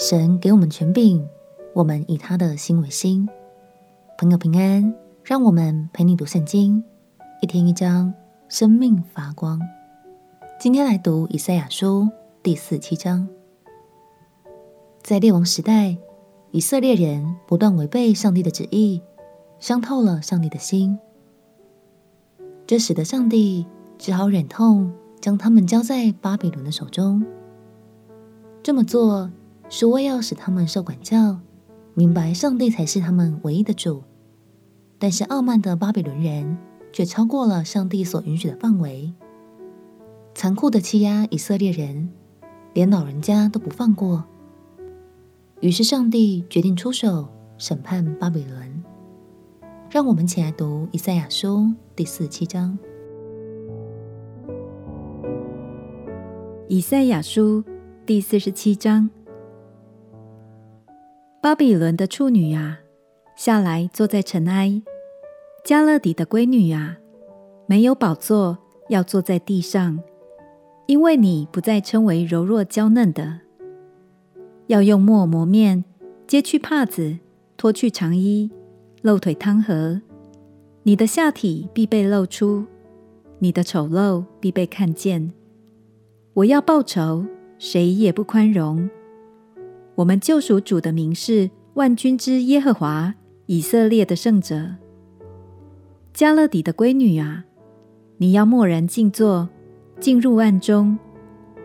神给我们权柄，我们以他的心为心。朋友平安，让我们陪你读圣经，一天一章，生命发光。今天来读以赛亚书第四七章。在列王时代，以色列人不断违背上帝的旨意，伤透了上帝的心，这使得上帝只好忍痛将他们交在巴比伦的手中。这么做是为要使他们受管教，明白上帝才是他们唯一的主。但是傲慢的巴比伦人却超过了上帝所允许的范围，残酷的欺压以色列人，连老人家都不放过。于是上帝决定出手审判巴比伦。让我们起来读以赛亚书第四七章。以赛亚书。第四十七章，巴比伦的处女啊，下来坐在尘埃；迦勒底的闺女啊，没有宝座，要坐在地上，因为你不再称为柔弱娇嫩的，要用磨磨面，揭去帕子，脱去长衣，露腿汤和，你的下体必被露出，你的丑陋必被看见。我要报仇。谁也不宽容。我们救赎主的名是万军之耶和华，以色列的圣者。迦勒底的闺女啊，你要默然静坐，进入暗中，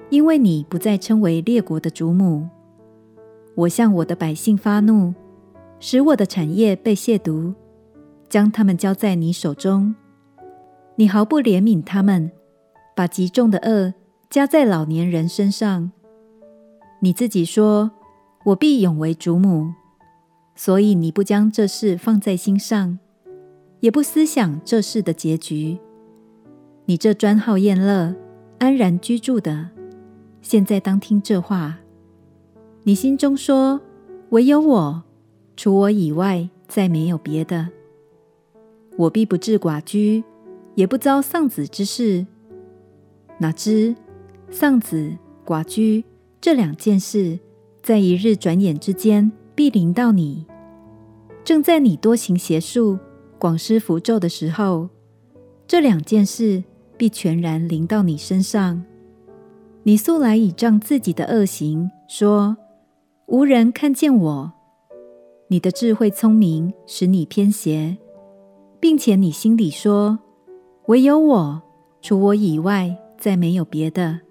因为你不再称为列国的主母。我向我的百姓发怒，使我的产业被亵渎，将他们交在你手中。你毫不怜悯他们，把极重的恶。加在老年人身上，你自己说：“我必永为主母。”所以你不将这事放在心上，也不思想这事的结局。你这专好宴乐、安然居住的，现在当听这话。你心中说：“唯有我，除我以外，再没有别的。我必不致寡居，也不遭丧子之事。”哪知？丧子、寡居这两件事，在一日转眼之间必临到你。正在你多行邪术、广施符咒的时候，这两件事必全然临到你身上。你素来倚仗自己的恶行，说无人看见我。你的智慧聪明使你偏邪，并且你心里说：唯有我，除我以外，再没有别的。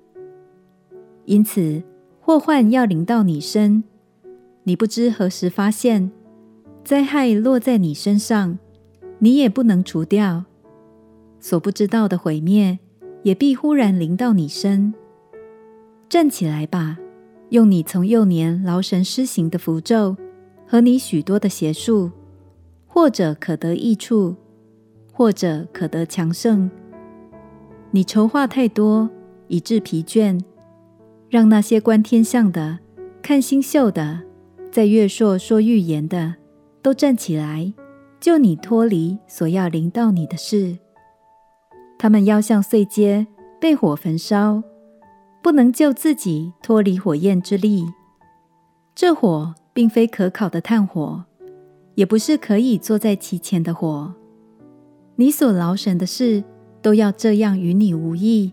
因此，祸患要临到你身，你不知何时发现；灾害落在你身上，你也不能除掉。所不知道的毁灭，也必忽然临到你身。站起来吧，用你从幼年劳神施行的符咒和你许多的邪术，或者可得益处，或者可得强盛。你筹划太多，以致疲倦。让那些观天象的、看星宿的、在月朔说预言的，都站起来，救你脱离所要临到你的事。他们要像碎秸被火焚烧，不能救自己脱离火焰之力。这火并非可烤的炭火，也不是可以坐在其前的火。你所劳神的事，都要这样与你无益。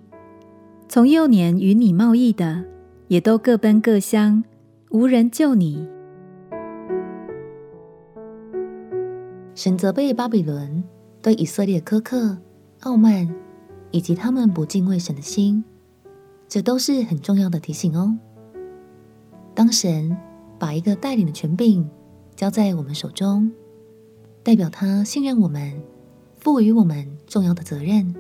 从幼年与你贸易的，也都各奔各乡，无人救你。神责备巴比伦对以色列苛刻、傲慢，以及他们不敬畏神的心，这都是很重要的提醒哦。当神把一个带领的权柄交在我们手中，代表他信任我们，赋予我们重要的责任。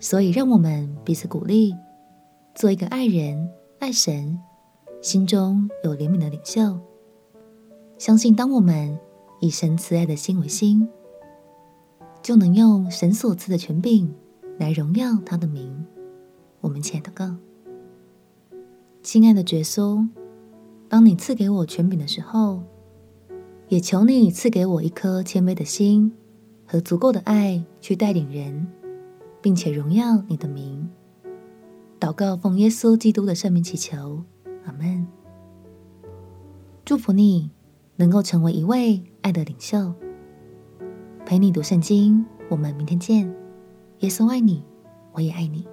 所以，让我们彼此鼓励，做一个爱人、爱神、心中有怜悯的领袖。相信，当我们以神慈爱的心为心，就能用神所赐的权柄来荣耀他的名。我们亲爱的告，亲爱的耶稣，当你赐给我权柄的时候，也求你赐给我一颗谦卑的心和足够的爱去带领人。并且荣耀你的名，祷告奉耶稣基督的圣名祈求，阿门。祝福你能够成为一位爱的领袖。陪你读圣经，我们明天见。耶稣爱你，我也爱你。